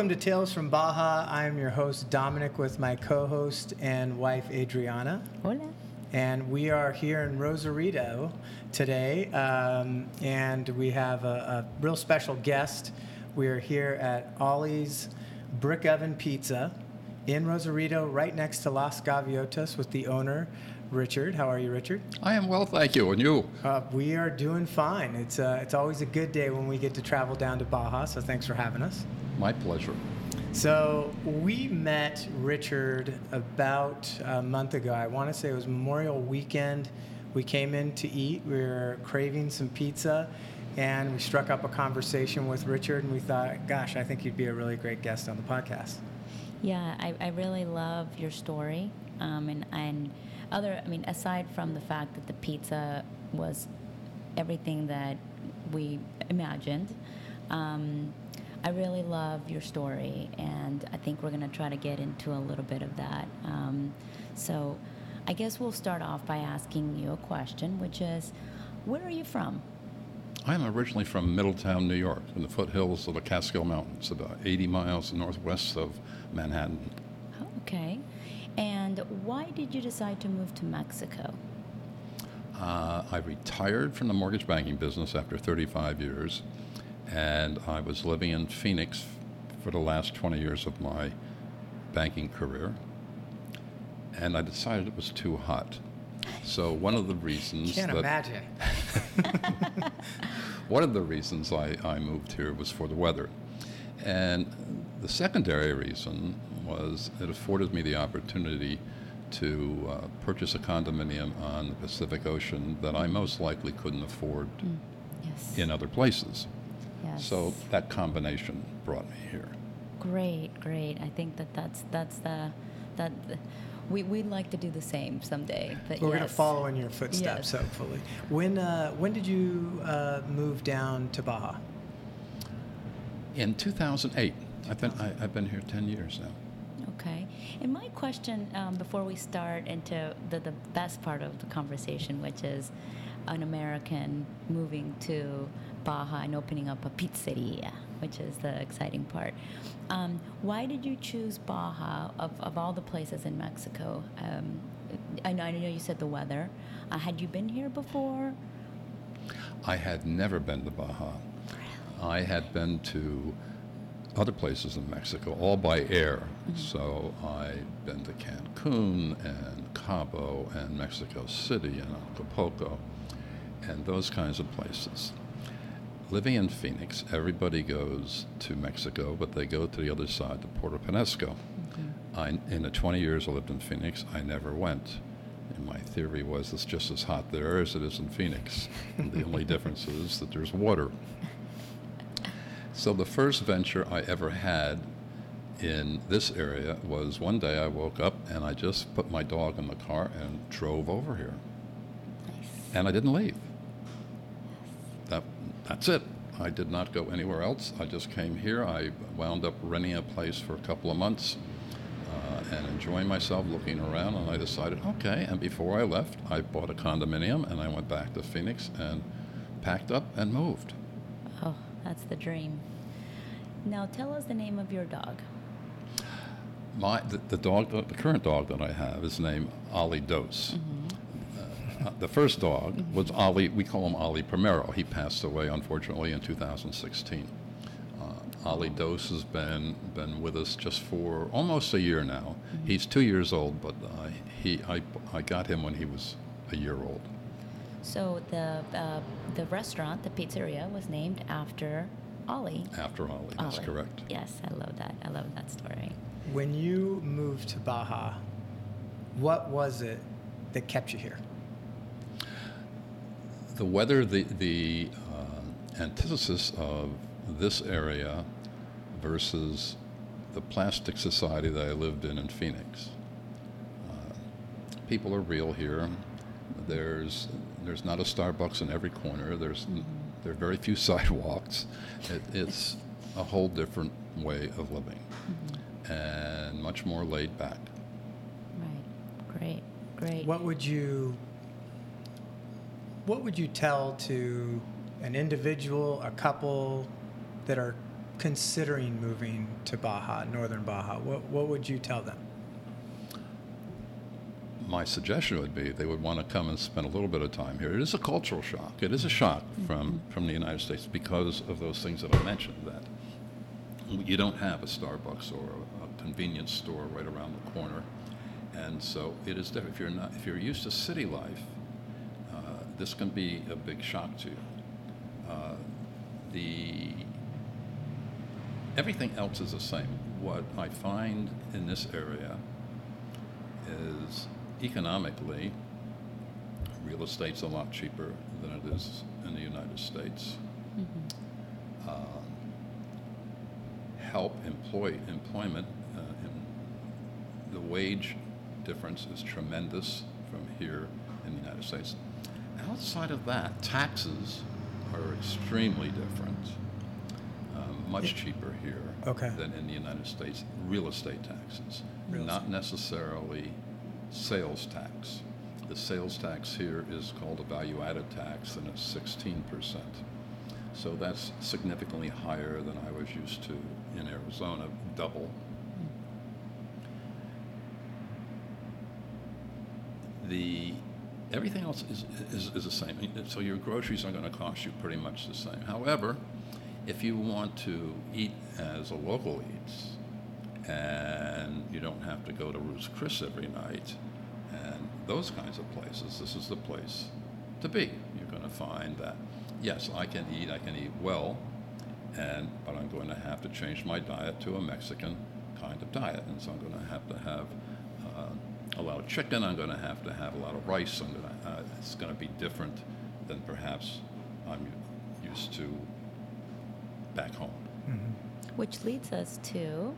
Welcome to Tales from Baja. I'm your host, Dominic, with my co host and wife, Adriana. Hola. And we are here in Rosarito today, um, and we have a, a, real special guest. We are here at Ollie's Brick Oven Pizza in Rosarito, right next to Las Gaviotas, with the owner, Richard. How are you, Richard? I am well, thank you. And you? Uh, we are doing fine. It's, uh, it's always a good day when we get to travel down to Baja, so thanks for having us. My pleasure. So we met Richard about a month ago. I want to say it was Memorial Weekend. We came in to eat. We were craving some pizza, and we struck up a conversation with Richard. And we thought, gosh, I think you'd be a really great guest on the podcast. Yeah, I, I really love your story, um, and and other. I mean, aside from the fact that the pizza was everything that we imagined. Um, I really love your story, and I think we're going to try to get into a little bit of that. Um, so, I guess we'll start off by asking you a question, which is, where are you from? I'm originally from Middletown, New York, in the foothills of the Catskill Mountains, about 80 miles northwest of Manhattan. Okay. And why did you decide to move to Mexico? Uh, I retired from the mortgage banking business after 35 years and I was living in Phoenix for the last 20 years of my banking career, and I decided it was too hot. So one of the reasons can't that imagine. one of the reasons I, I moved here was for the weather, and the secondary reason was it afforded me the opportunity to uh, purchase a condominium on the Pacific Ocean that I most likely couldn't afford mm, yes. in other places. Yes. So that combination brought me here. Great, great. I think that that's that's the that we we'd like to do the same someday. But we're yes. going to follow in your footsteps, yes. hopefully. When uh, when did you uh, move down to Baja? In 2008. I've been I, have been here 10 years now. Okay. And my question um, before we start into the, the best part of the conversation, which is an American moving to Baja and opening up a pizzeria, which is the exciting part. Um, why did you choose Baja of, of all the places in Mexico? Um, I, know, I know you said the weather. Uh, had you been here before? I had never been to Baja. I had been to other places in Mexico, all by air. Mm-hmm. So I'd been to Cancun and Cabo and Mexico City and Acapulco and those kinds of places living in Phoenix, everybody goes to Mexico, but they go to the other side, to Puerto Penasco. Mm-hmm. I, in the 20 years I lived in Phoenix, I never went. And my theory was it's just as hot there as it is in Phoenix. and the only difference is that there's water. So the first venture I ever had in this area was one day I woke up and I just put my dog in the car and drove over here. Nice. And I didn't leave. That that's it. I did not go anywhere else. I just came here. I wound up renting a place for a couple of months uh, and enjoying myself looking around. And I decided, okay. And before I left, I bought a condominium and I went back to Phoenix and packed up and moved. Oh, that's the dream. Now tell us the name of your dog. My the, the dog, the, the, current dog that I have is named Ollie Dos. Mm-hmm. Uh, the first dog was Ollie. We call him Ollie Primero. He passed away, unfortunately, in 2016. Uh, Ollie Dos has been been with us just for almost a year now. Mm-hmm. He's two years old, but uh, he I, I got him when he was a year old. So the uh, the restaurant, the pizzeria, was named after Ollie. After Ollie, that's Ollie. correct. Yes, I love that. I love that story. When you moved to Baja, what was it that kept you here? The weather, the, the uh, antithesis of this area versus the plastic society that I lived in in Phoenix. Uh, people are real here. There's there's not a Starbucks in every corner. There's there are very few sidewalks. It, it's a whole different way of living, mm-hmm. and much more laid back. Right. Great. Great. What would you what would you tell to an individual, a couple that are considering moving to Baja, northern Baja, what, what would you tell them? My suggestion would be they would want to come and spend a little bit of time here. It is a cultural shock. It is a shock mm-hmm. from, from the United States because of those things that I mentioned, that you don't have a Starbucks or a, a convenience store right around the corner. And so it is different. If you're, not, if you're used to city life, this can be a big shock to you. Uh, the everything else is the same. What I find in this area is economically, real estate's a lot cheaper than it is in the United States. Uh, help employ employment uh, in the wage difference is tremendous from here in the United States. Outside of that, taxes are extremely different. Um, much cheaper here Okay. than in the United States. Real estate taxes, Real not necessarily sales tax. The sales tax here is called a value added tax, and it's 16%. So that's significantly higher than I was used to in Arizona, double. The everything else is, is, is the same. So your groceries are going to cost you pretty much the same. However, if you want to eat as a local eats, and you don't have to go to Ruth's Chris every night, and those kinds of places, this is the place to be. You're going to find that, yes, I can eat, I can eat well, and but I'm going to have to change my diet to a Mexican kind of diet, and so I'm going to have to have a lot of chicken. I'm going to have to have a lot of rice. I'm going to, uh, it's going to be different than perhaps I'm used to back home. Which leads us to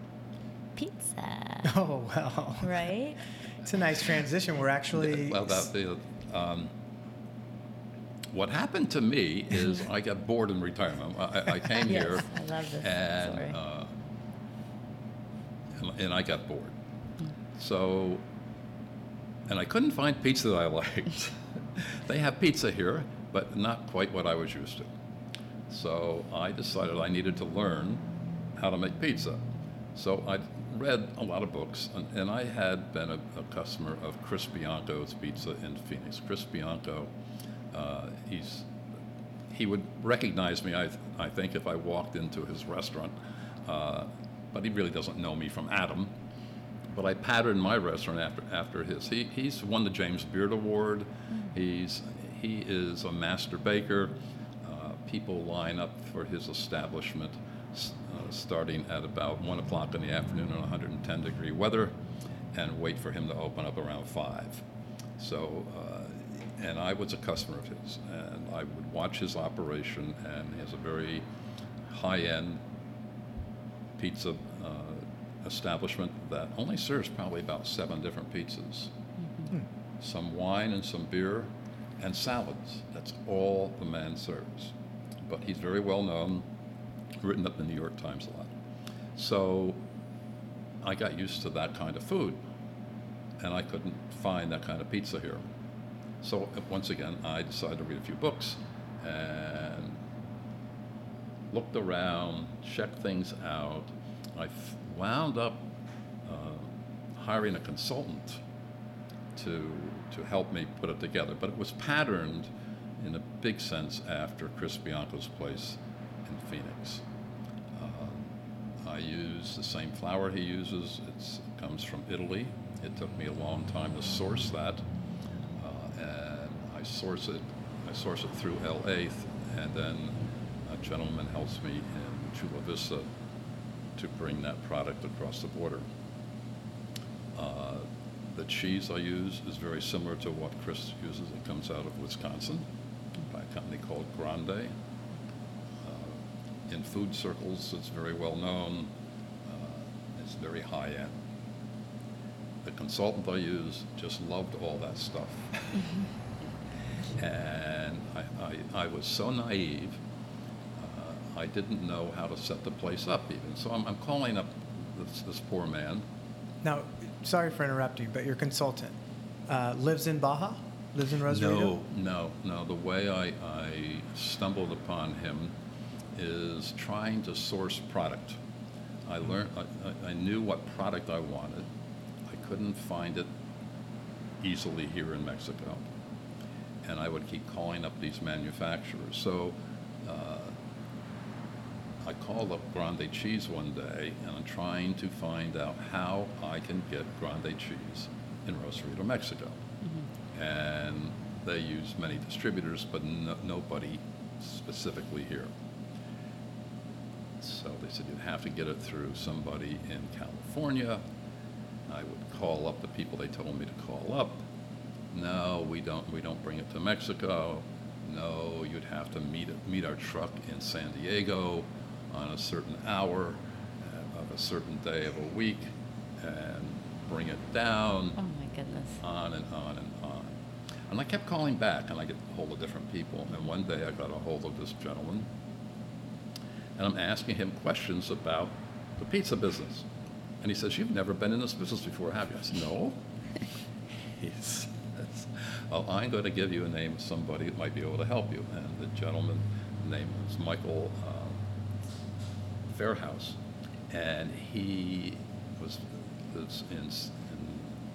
pizza, Oh, well. right? It's a nice transition. We're actually. Well, that, the, um, what happened to me is I got bored in retirement. I, I came Yes, here I love this and, story. uh, and and I got bored. So, and I couldn't find pizza that I liked. they have pizza here, but not quite what I was used to. So I decided I needed to learn how to make pizza. So I read a lot of books, and, and I had been a, a customer of Chris Bianco's Pizza in Phoenix. Chris Bianco, uh, he's he would recognize me, I, I think, if I walked into his restaurant, uh, but he really doesn't know me from Adam. But I patterned my restaurant after after his. He he's won the James Beard Award. He's he is a master baker. Uh, people line up for his establishment uh, starting at about one o'clock in the afternoon in 110 degree weather, and wait for him to open up around five. So, uh, and I was a customer of his, and I would watch his operation, and he has a very high-end pizza uh, establishment that only serves probably about seven different pizzas. Mm-hmm. Some wine and some beer and salads. That's all the man serves. But he's very well known, written up in the New York Times a lot. So I got used to that kind of food, and I couldn't find that kind of pizza here. So once again, I decided to read a few books and looked around, checked things out. I f- wound up uh, hiring a consultant to to help me put it together. But it was patterned in a big sense after Chris Bianco's place in Phoenix. Uh, I use the same flour he uses. It's, it comes from Italy. It took me a long time to source that, uh, and I source it. I source it through LA, th- and then a gentleman helps me in Chula Vista to bring that product across the border. Uh, the cheese I use is very similar to what Chris uses. It comes out of Wisconsin by a company called Grande. Uh, in food circles, it's very well known. Uh, it's very high end. The consultant I use just loved all that stuff. and I, I, I was so naive, I didn't know how to set the place up even. So I'm, I'm calling up this, this poor man. Now, sorry for interrupting, but your consultant uh, lives in Baja? Lives in Rosarito? No, no, no. The way I, I stumbled upon him is trying to source product. I learned, I, I- knew what product I wanted. I couldn't find it easily here in Mexico. And I would keep calling up these manufacturers. So called up Grande Cheese one day and I'm trying to find out how I can get Grande Cheese in Rosarito, Mexico. Mm-hmm. And they use many distributors, but no, nobody specifically here. So they said you'd have to get it through somebody in California. I would call up the people they told me to call up. No, we don't. We don't bring it to Mexico. No, you'd have to meet meet our truck in San Diego on a certain hour uh, of a certain day of a week and bring it down Oh my goodness. on and on and on. And I kept calling back, and I get a hold of different people. And one day I got a hold of this gentleman, and I'm asking him questions about the pizza business. And he says, You've never been in this business before, have you? I said, No. he says, Well, I'm going to give you a name of somebody that might be able to help you. And the gentleman name was Michael uh, Fairhouse. And he was, was in, in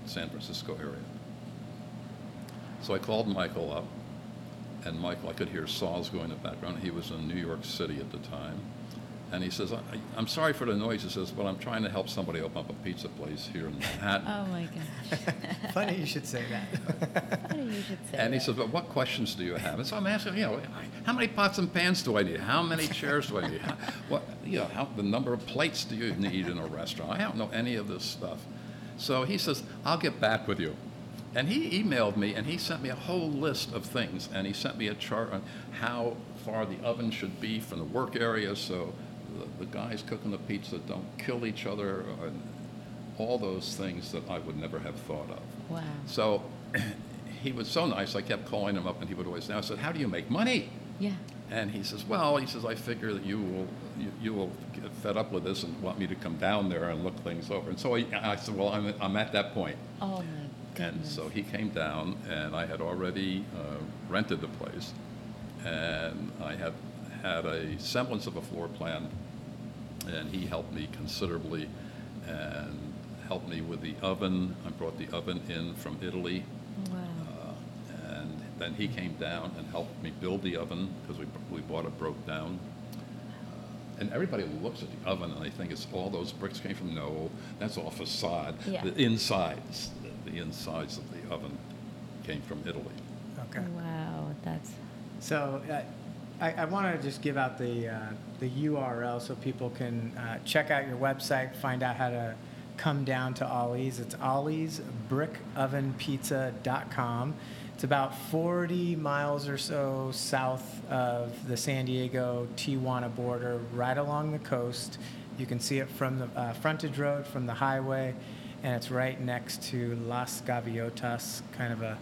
San Francisco area. So I called Michael up, and Michael, I could hear saws going in the background. He was in New York City at the time. And he says, I, I'm sorry for the noise. He says, but I'm trying to help somebody open up a pizza place here in Manhattan. Oh my gosh. Funny you should say that. Funny you should say And he that. says, but what questions do you have? And so I'm asking, you know, how many pots and pans do I need? How many chairs do I need? How, what, you know, how, the number of plates do you need in a restaurant? I don't know any of this stuff. So he says, I'll get back with you. And he emailed me and he sent me a whole list of things. And he sent me a chart on how far the oven should be from the work area so the, guys cooking the pizza don't kill each other. And all those things that I would never have thought of. Wow. So he was so nice, I kept calling him up and he would always, I said, how do you make money? Yeah. And he says, well, he says, I figure that you will, you, you will get fed up with this and want me to come down there and look things over. And so I, I said, well, I'm, I'm at that point. Oh my And so he came down and I had already uh, rented the place. And I had had a semblance of a floor plan and he helped me considerably and helped me with the oven. I brought the oven in from Italy. Wow. Uh, And then he came down and helped me build the oven because we, we bought it broke down. Uh, And everybody looks at the oven and they think it's all those bricks came from, no, that's all facade. Yeah. The insides, the- the insides of the oven came from Italy. Okay. Wow. That's. So uh, I, I want to just give out the, uh, the URL so people can uh, check out your website, find out how to come down to Ollie's. It's olliesbrickovenpizza.com. It's about 40 miles or so south of the San Diego Tijuana border, right along the coast. You can see it from the uh, frontage road from the highway, and it's right next to Las Gaviotas, kind of a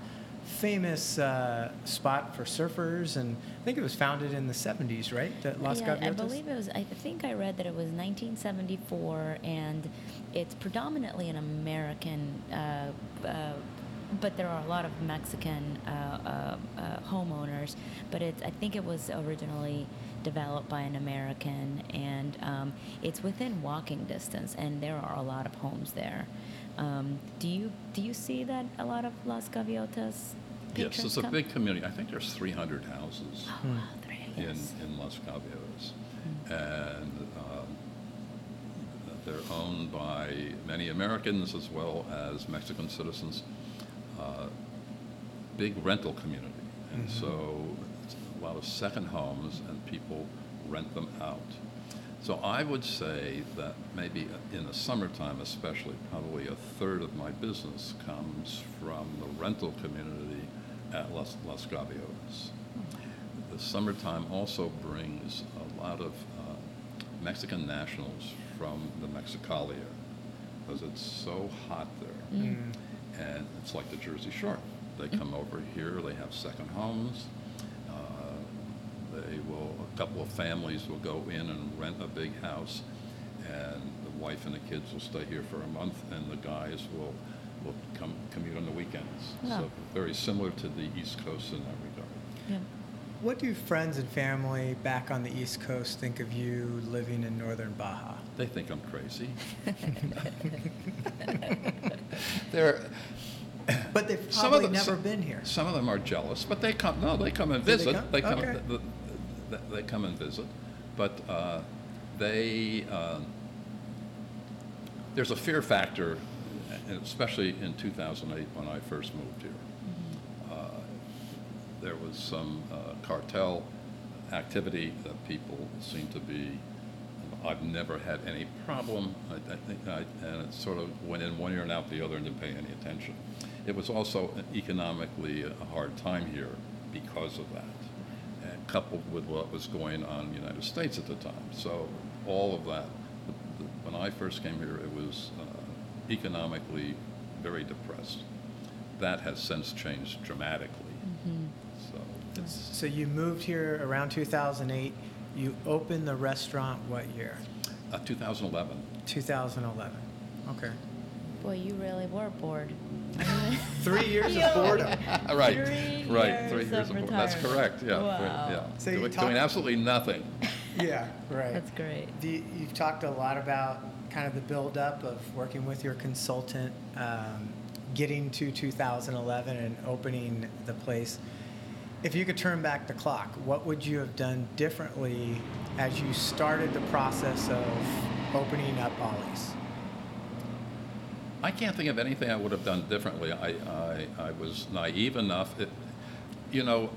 famous uh, spot for surfers, and I think it was founded in the 70s, right? That Las yeah, I believe it was. I think I read that it was 1974, and it's predominantly an American, uh, uh, but there are a lot of Mexican uh, uh, uh, homeowners. But it's. I think it was originally developed by an American, and um, it's within walking distance, and there are a lot of homes there. Um, do you do you see that a lot of Las Gaviotas? Yes, patrons it's a big community. I think there's 300 houses. Oh, wow, three, in, yes. in Los Caballeros. Hmm. And um, they're owned by many Americans as well as Mexican citizens. Uh, big rental community. And Mhm. so it's a lot of second homes and people rent them out. So I would say that maybe in the summertime especially, probably a third of my business comes from the rental community at Las, Las Gaviotas. The summertime also brings a lot of uh, Mexican nationals from the Mexicalia because it's so hot there. Mm. Mm. And it's like the Jersey Shore. They come over here, they have second homes. They will, a couple of families will go in and rent a big house, and the wife and the kids will stay here for a month, and the guys will, will come, commute on the weekends. Oh. So very similar to the East Coast in that regard. Yeah. What do friends and family back on the East Coast think of you living in northern Baja? They think I'm crazy. They're, But they've Some of probably them- never some- been here. Some of them are jealous, but they come. No, they come and Do they visit. come? They come. Okay. th- th- they come and visit, but uh, they. Uh, there's a fear factor, especially in 2008 when I first moved here. Uh, there was some uh, cartel activity that people seem to be. I've never had any problem. I, I think, I, and it sort of went in one ear and out the other and didn't pay any attention. It was also economically a hard time here because of that, coupled with what was going on in the United States at the time. So all of that. The, the, when I first came here, it was uh, economically very depressed. That has since changed dramatically. So it's So you moved here around 2008. You opened the restaurant what year? uh, 2011. 2011. Okay. Boy, you really were bored. Three years of boredom. right, Three right. years Three years of of That's correct. Yeah, Wow. right, yeah. So doing, talk- doing absolutely nothing. Yeah, right. That's great. Do you, you've talked a lot about kind of the buildup of working with your consultant, um, getting to 2011 and opening the place. If you could turn back the clock, what would you have done differently as you started the process of opening up Ollie's? I can't think of anything I would have done differently. I, I, I was naive enough. It, you know,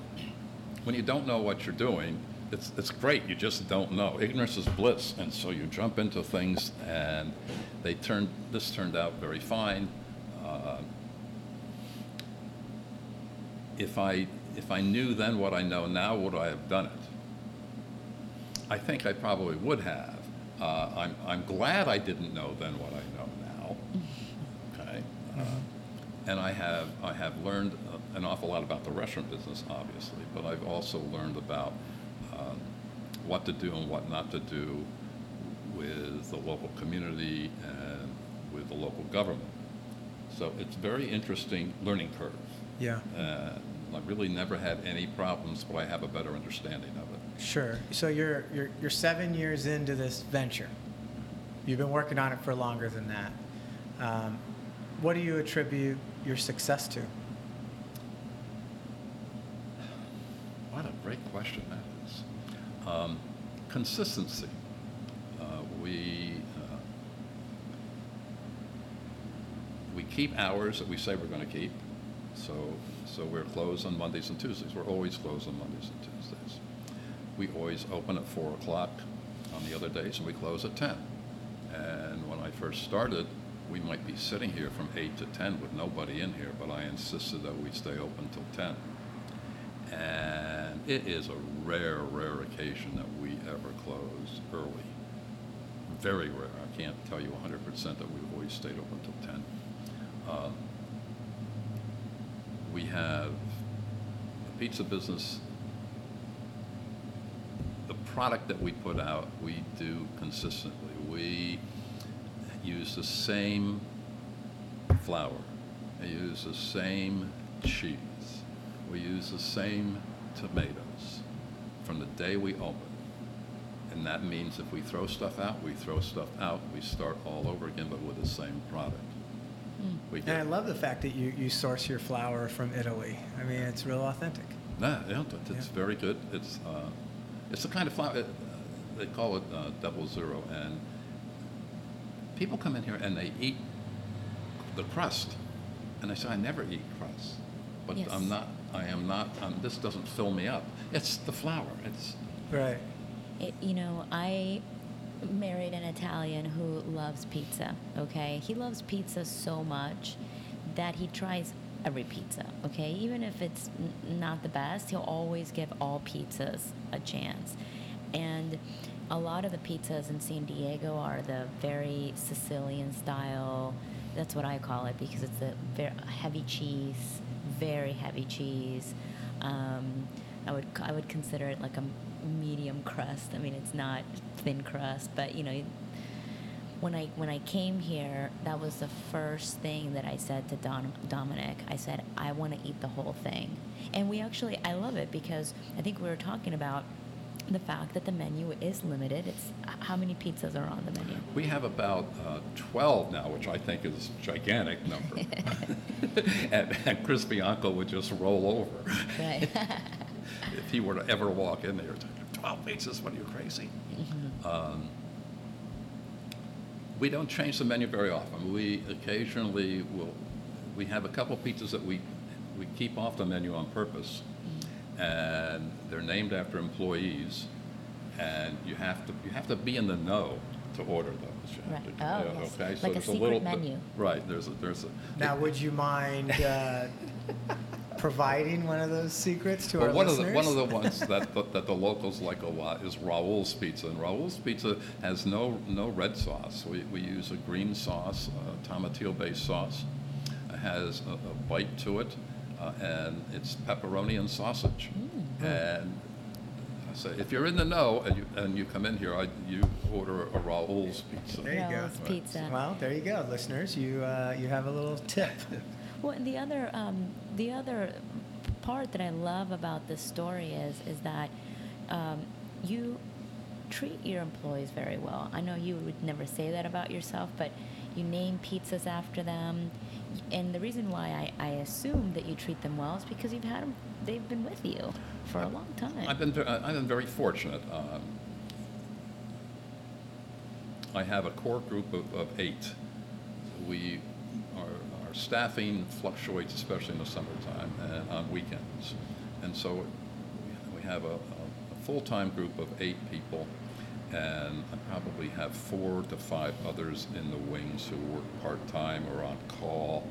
when you don't know what you're doing, it's, it's great. You just don't know. Ignorance is bliss. And so you jump into things, and they turned, this turned out very fine. Uh, if, I, if I knew then what I know now, would I have done it? I think I probably would have. Uh, I'm, I'm glad I didn't know then what I know and I have, I have learned uh, an awful lot about the restaurant business, obviously, but I've also learned about um, what to do and what not to do with the local community and with the local government. So it's very interesting learning curve. Yeah, Uh, I really never had any problems, but I have a better understanding of it. sure. So you're, you're, you're seven years into this venture. You've been working on it for longer than that. Um, what do you attribute your success to? What a great question that is. Um, consistency. Uh, we uh, we keep hours that we say we're going to keep. So so we're closed on Mondays and Tuesdays. We're always closed on Mondays and Tuesdays. We always open at four o'clock on the other days, and we close at ten. And when I first started, we might be sitting here from eight to ten with nobody in here, but I insisted that we stay open till ten. And it is a rare, rare occasion that we ever close early. Very rare. I can't tell you 100% that we've always stayed open till 10. Um, we have the pizza business. The product that we put out, we do consistently. We use the same flour. We use the same cheese. We use the same tomatoes from the day we open. And that means if we throw stuff out, we throw stuff out. We start all over again, but with the same product. We And I love the fact that you, you source your flour from Italy. I mean, it's real authentic. nah, yeah, it's Yeah. very good. It's, uh, it's the kind of flour, uh, they call it uh, double zero. And people come in here and they eat the crust. And I say, I never eat crust. But Yes. I'm not, I am not, um, this doesn't fill me up. It's the flour. It's, Right. It, you know, I married an Italian who loves pizza, okay? He loves pizza so much that he tries every pizza, okay? Even if it's n- not the best, he'll always give all pizzas a chance. And a lot of the pizzas in San Diego are the very Sicilian style. That's what I call it because it's a very heavy cheese, very heavy cheese. Um, I would I would consider it like a medium crust. I mean, it's not thin crust, but you know, when I when I came here, that was the first thing that I said to Don, Dominic. I said I want to eat the whole thing, and we actually I love it because I think we were talking about the fact that the menu is limited. It's how many pizzas are on the menu. We have about uh, 12 now, which I think is a gigantic number. and, and Chris Bianco would just roll over. Right. if he were to ever walk in there, 12 pizzas, what are you crazy? Um, we don't change the menu very often. We occasionally will, we have a couple pizzas that we, we keep off the menu on purpose. And they're named after employees. And you have to, you have to be in the know to order those. You have Right. to- Oh, yeah, yes. okay? So Like a there's secret little bit- menu. Right, there's a, there's a. Now, would you mind uh, providing one of those secrets to Well, our one of listeners? the, one of the ones that, the- that the locals like a lot is Raoul's Pizza. And Raoul's Pizza has no, no red sauce. We, we use a green sauce, a tomatillo-based sauce. It has a, a bite to it, uh, and it's pepperoni and sausage. And I say, if you're in the know and you, and you come in here, I, you order a Raoul's Pizza. There you go. Raoul's Pizza. Well, there you go, listeners. You uh, you have a little tip. Well, and the other um, the other part that I love about this story is is that um, you treat your employees very well. I know you would never say that about yourself, but you name pizzas after them, and the reason why I, I assume that you treat them well is because you've had them. They've been with you for a long time. I've been, I've been very fortunate. Um, I have a core group of, of eight. We, our, our staffing fluctuates, especially in the summertime and on weekends. And so we- have a, a full-time group of eight people, and I probably have four to five others in the wings who work part-time or on call,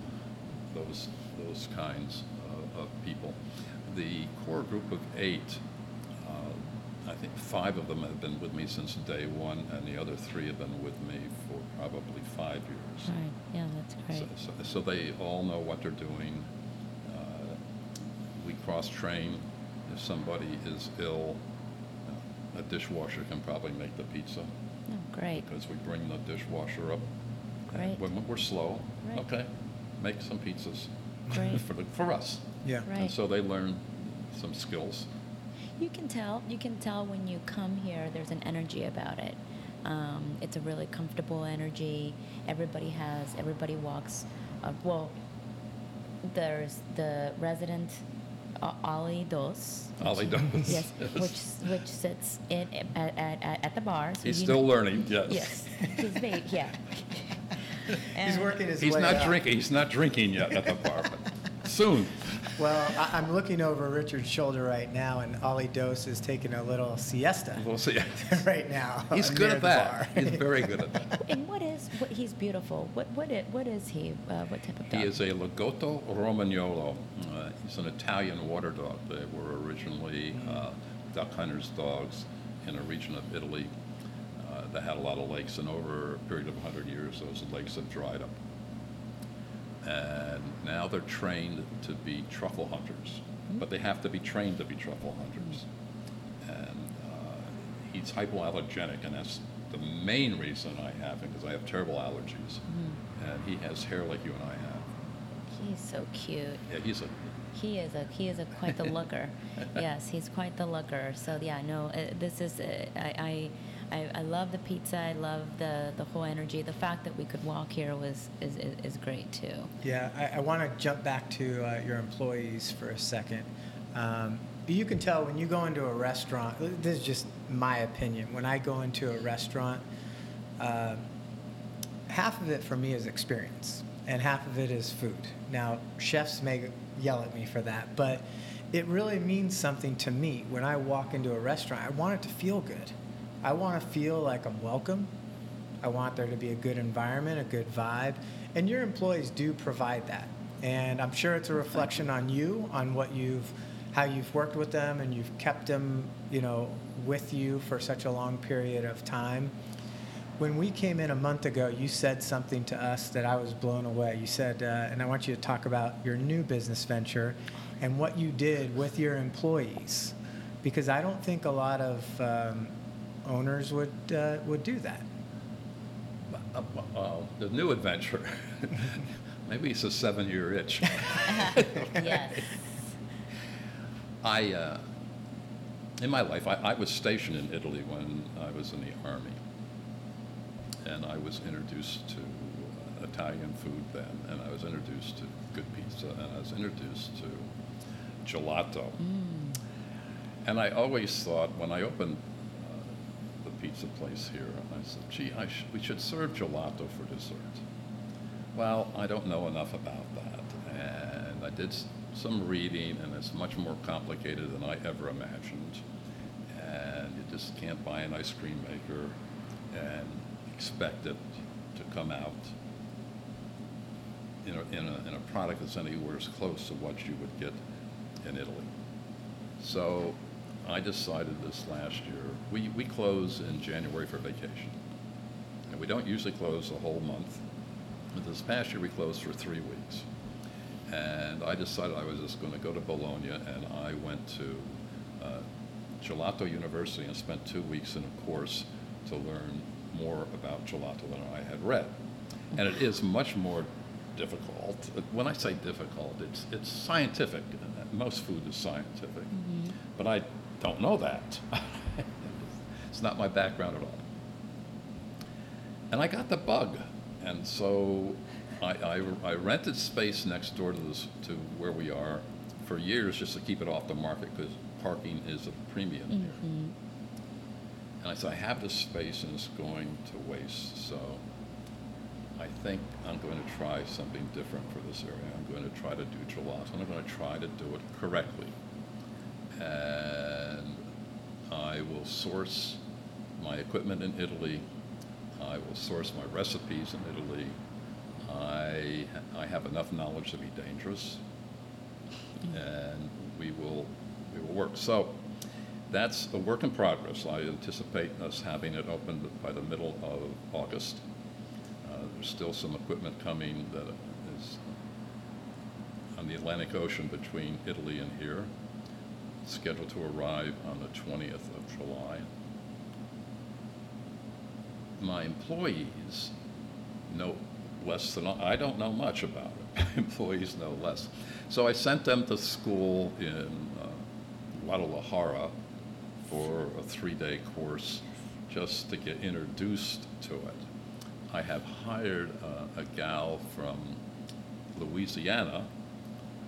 those, those kinds of, of people. The core group of eight, uh, I think five of them have been with me since day one, and the other three have been with me for probably five years. right. Yeah, that's So, great. so, so they all know what they're doing. Uh, we cross-train. If somebody is ill, a dishwasher can probably make the pizza Oh, great. because we bring the dishwasher up. Great. When we're slow, Right. okay, make some pizzas Great. for, the, for us. Yeah. Right. And so they learn some skills. You can tell. You can tell when you come here. There's an energy about it. Um, it's a really comfortable energy. Everybody has. Everybody walks. Uh, well, there's the resident uh, Ollie Dos. which- Ollie Dos, Yes, yes. which which sits in at, at, at, at the bar. So He's still know- learning, yes. Yes, he's very yeah. He's And- working his He's way not up. drinking, he's not drinking yet at the bar, but soon. Well, I, I'm looking over Richard's shoulder right now, and Ollie Dos is taking a little siesta We'll see. right now. He's uh, good near at that. He's very good at that. And what is what? He's beautiful. What what is, what is he? Uh, what type of dog? He is a Lagotto Romagnolo. Uh, he's an Italian water dog. They were originally uh, duck hunters' dogs in a region of Italy uh, that had a lot of lakes, and over a period of 100 years, those lakes have dried up. And now they're trained to be truffle hunters, but they have to be trained to be truffle hunters. And uh, he's hypoallergenic, and that's the main reason I have him, because I have terrible allergies. And he has hair like you and I have. He's so cute. Yeah, he's a, He is a he is a quite the looker. yes, he's quite the looker. So yeah, no, uh, this is uh, I, I I I love the pizza. I love the the whole energy. The fact that we could walk here was is is, is great too. Yeah, I, I want to jump back to uh, your employees for a second. Um, you can tell when you go into a restaurant, this is just my opinion. When I go into a restaurant, uh, half of it for me is experience, and half of it is food. Now, chefs may yell at me for that, but it really means something to me. When I walk into a restaurant, I want it to feel good. I want to feel like I'm welcome. I want there to be a good environment, a good vibe, and your employees do provide that. And I'm sure it's a reflection on you, on what you've, how you've worked with them, and you've kept them, you know, with you for such a long period of time. When we came in a month ago, you said something to us that I was blown away. You said, uh, and I want you to talk about your new business venture and what you did with your employees, because I don't think a lot of um, owners would uh, would do that. a the new adventure, maybe it's a seven-year itch. yes. I, uh, in my life, I, I was stationed in Italy when I was in the army, and I was introduced to uh, Italian food then, and I was introduced to good pizza, and I was introduced to gelato. And I always thought when I opened pizza place here, I said, "Gee, I sh- we should serve gelato for dessert." Well, I don't know enough about that, and I did some reading, and it's much more complicated than I ever imagined. And you just can't buy an ice cream maker and expect it to come out in a, in a, in a product that's anywhere as close to what you would get in Italy. So I decided this last year, we, we close in January for vacation. And we don't usually close the whole month. But this past year, we closed for three weeks. And I decided I was just going to go to Bologna, and I went to uh, Gelato University and spent two weeks in a course to learn more about gelato than I had read. And it is much more difficult. When I say difficult, it's, it's scientific. Most food is scientific. But I don't know that. it's not my background at all. And I got the bug. And so I, I, I rented space next door to, this, to where we are for years just to keep it off the market because parking is a premium here. Mm-hmm. And I said, I have this space and it's going to waste. So I think I'm going to try something different for this area. I'm going to try to do gelato and I'm going to try to do it correctly. I will source my equipment in Italy. I will source my recipes in Italy. I, I have enough knowledge to be dangerous. And we will, we will work. So that's a work in progress. I anticipate us having it open by the middle of August. Uh, There's still some equipment coming that is on the Atlantic Ocean between Italy and here, scheduled to arrive on the 20th of July. My employees know less than, I don't know much about it. Employees know less. So I sent them to school in uh, Guadalajara for a three-day course just to get introduced to it. I have hired uh, a gal from Louisiana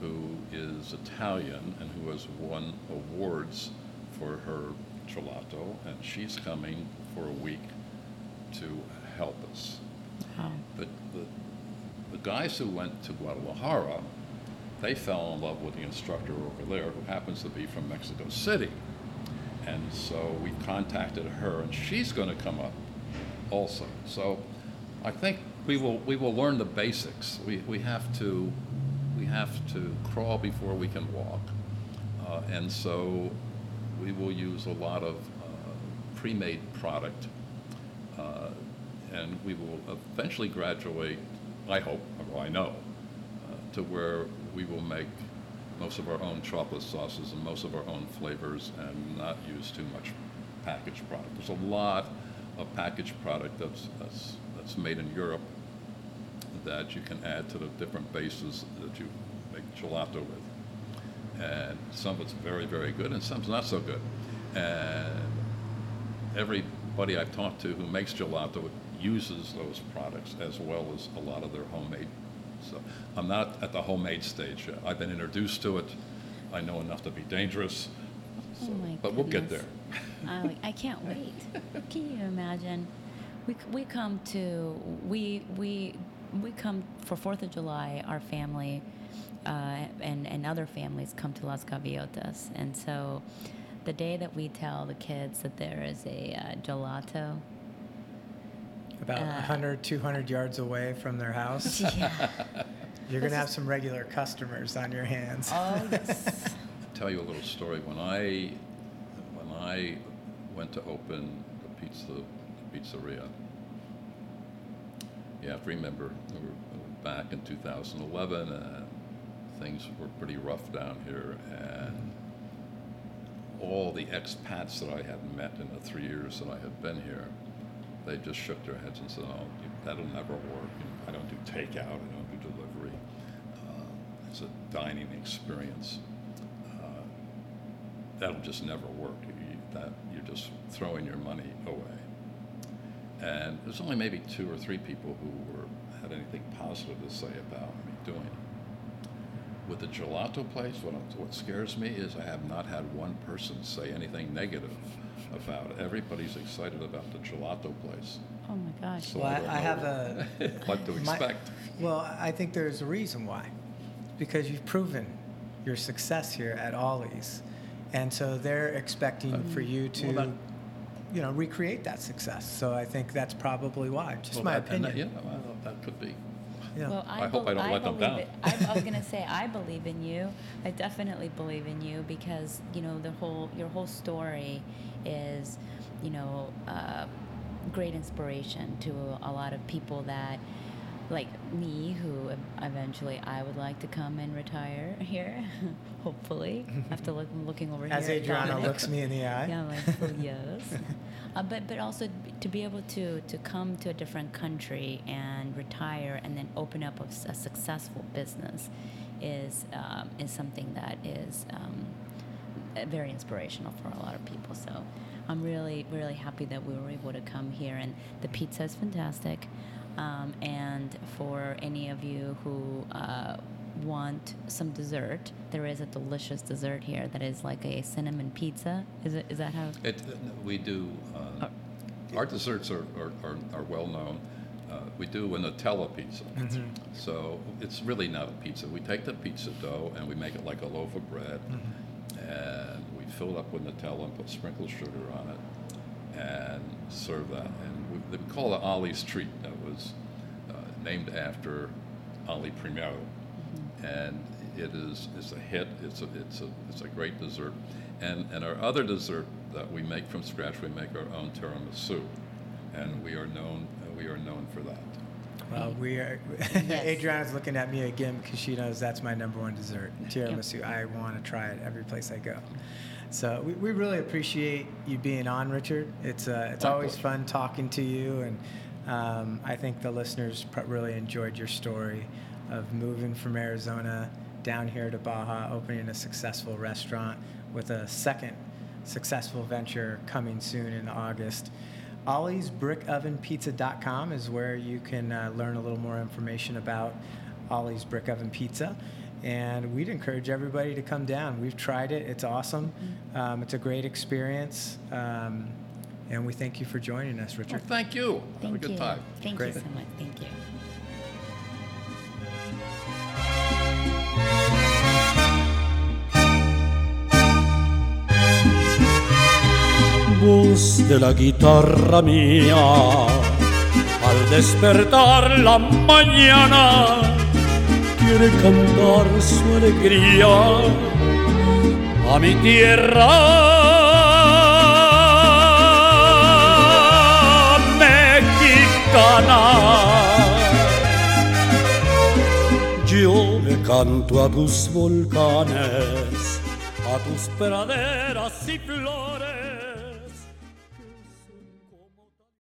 who is Italian and who has won awards for her gelato, and she's coming for a week to help us. Wow. But the, the guys who went to Guadalajara, they fell in love with the instructor over there, who happens to be from Mexico City. And so we contacted her, and she's going to come up also. So I think we will, we will learn the basics. We, we have to, we have to crawl before we can walk. Uh, and so we will use a lot of uh, pre-made product uh, and we will eventually graduate, I hope, or I know, uh, to where we will make most of our own chocolate sauces and most of our own flavors and not use too much packaged product. There's a lot of packaged product that's, that's, that's made in Europe that you can add to the different bases that you make gelato with. And some of it's very, very good and some's not so good. And everybody I've talked to who makes gelato uses those products as well as a lot of their homemade. So I'm not at the homemade stage yet. I've been introduced to it. I know enough to be dangerous. Oh So, my but we'll get there. I, I can't wait. Can you imagine? We, we come to we we we come for Fourth of July. Our family uh, and and other families come to Las Gaviotas, and so the day that we tell the kids that there is a uh, gelato, About Uh, 100, 200 yards away from their house. yeah, You're going to have some regular customers on your hands. oh yes, tell you a little story. When I when I went to open the pizza the pizzeria, you have to remember we were, back in 2011 and things were pretty rough down here and all the expats that I had met in the three years that I had been here, they just shook their heads and said, "Oh, that'll never work. I don't do takeout. I don't do delivery. Uh, it's a dining experience. Uh, that'll just never work. You, that you're just throwing your money away." And there's only maybe two or three people who were had anything positive to say about me doing it. With the gelato place, what, what scares me is I have not had one person say anything negative about it. Everybody's excited about the gelato place. Oh my gosh. So Well, I, I have know a. what to my- expect. well, I think there's a reason why. Because you've proven your success here at Ollie's. And so they're expecting uh, for you to, well, that- you know, recreate that success. So I think that's probably why. Just Well, my that- and that- opinion. Yeah, well, that could be. Yeah. Well, I hope I don't let them down. It. I, I was gonna say I believe in you. I definitely believe in you because you know the whole your whole story is, you know, uh, great inspiration to a lot of people that, like me, who eventually I would like to come and retire here, hopefully after look, looking over As here. at Adriana Dominic. looks me in the eye. Yeah, like, oh, yes. Uh, but but also to be able to to come to a different country and retire and then open up a successful business is um, is something that is um, very inspirational for a lot of people. So I'm really really happy that we were able to come here and the pizza is fantastic. Um, and for any of you who uh, want some dessert, there is a delicious dessert here that is like a cinnamon pizza. Is it? Is that how? It, we do, uh, our desserts are, are, are, are well known. Uh, we do a Nutella pizza. Mm-hmm. So it's really not a pizza. We take the pizza dough and we make it like a loaf of bread, Mm-hmm. and we fill it up with Nutella and put sprinkled sugar on it, and serve that. And we, we call it Ollie's treat. That was uh, named after Ollie Primero, and it is it's a hit. It's a it's a it's a great dessert, and and our other dessert that we make from scratch, we make our own tiramisu, and we are known we are known for that. Well, we are. Yes. Adriana's looking at me again because she knows that's my number one dessert, tiramisu. I want to try it every place I go. So we, we really appreciate you being on, Richard. It's uh, it's My always pleasure. fun talking to you, and um, I think the listeners pr- really enjoyed your story of moving from Arizona down here to Baja, opening a successful restaurant with a second successful venture coming soon in August. Ollie's BrickOvenPizza.com is where you can uh, learn a little more information about Ollie's Brick Oven Pizza. And we'd encourage everybody to come down. We've tried it, it's awesome. Um, it's a great experience. Um, and we thank you for joining us, Well, Richard. thank you. Thank Have a good you. time. Thank Great. you so much. Thank you. De la guitarra mía. Al despertar la mañana, quiere cantar su alegría a mi tierra mexicana. Yo le canto a tus volcanes, a tus praderas y flores.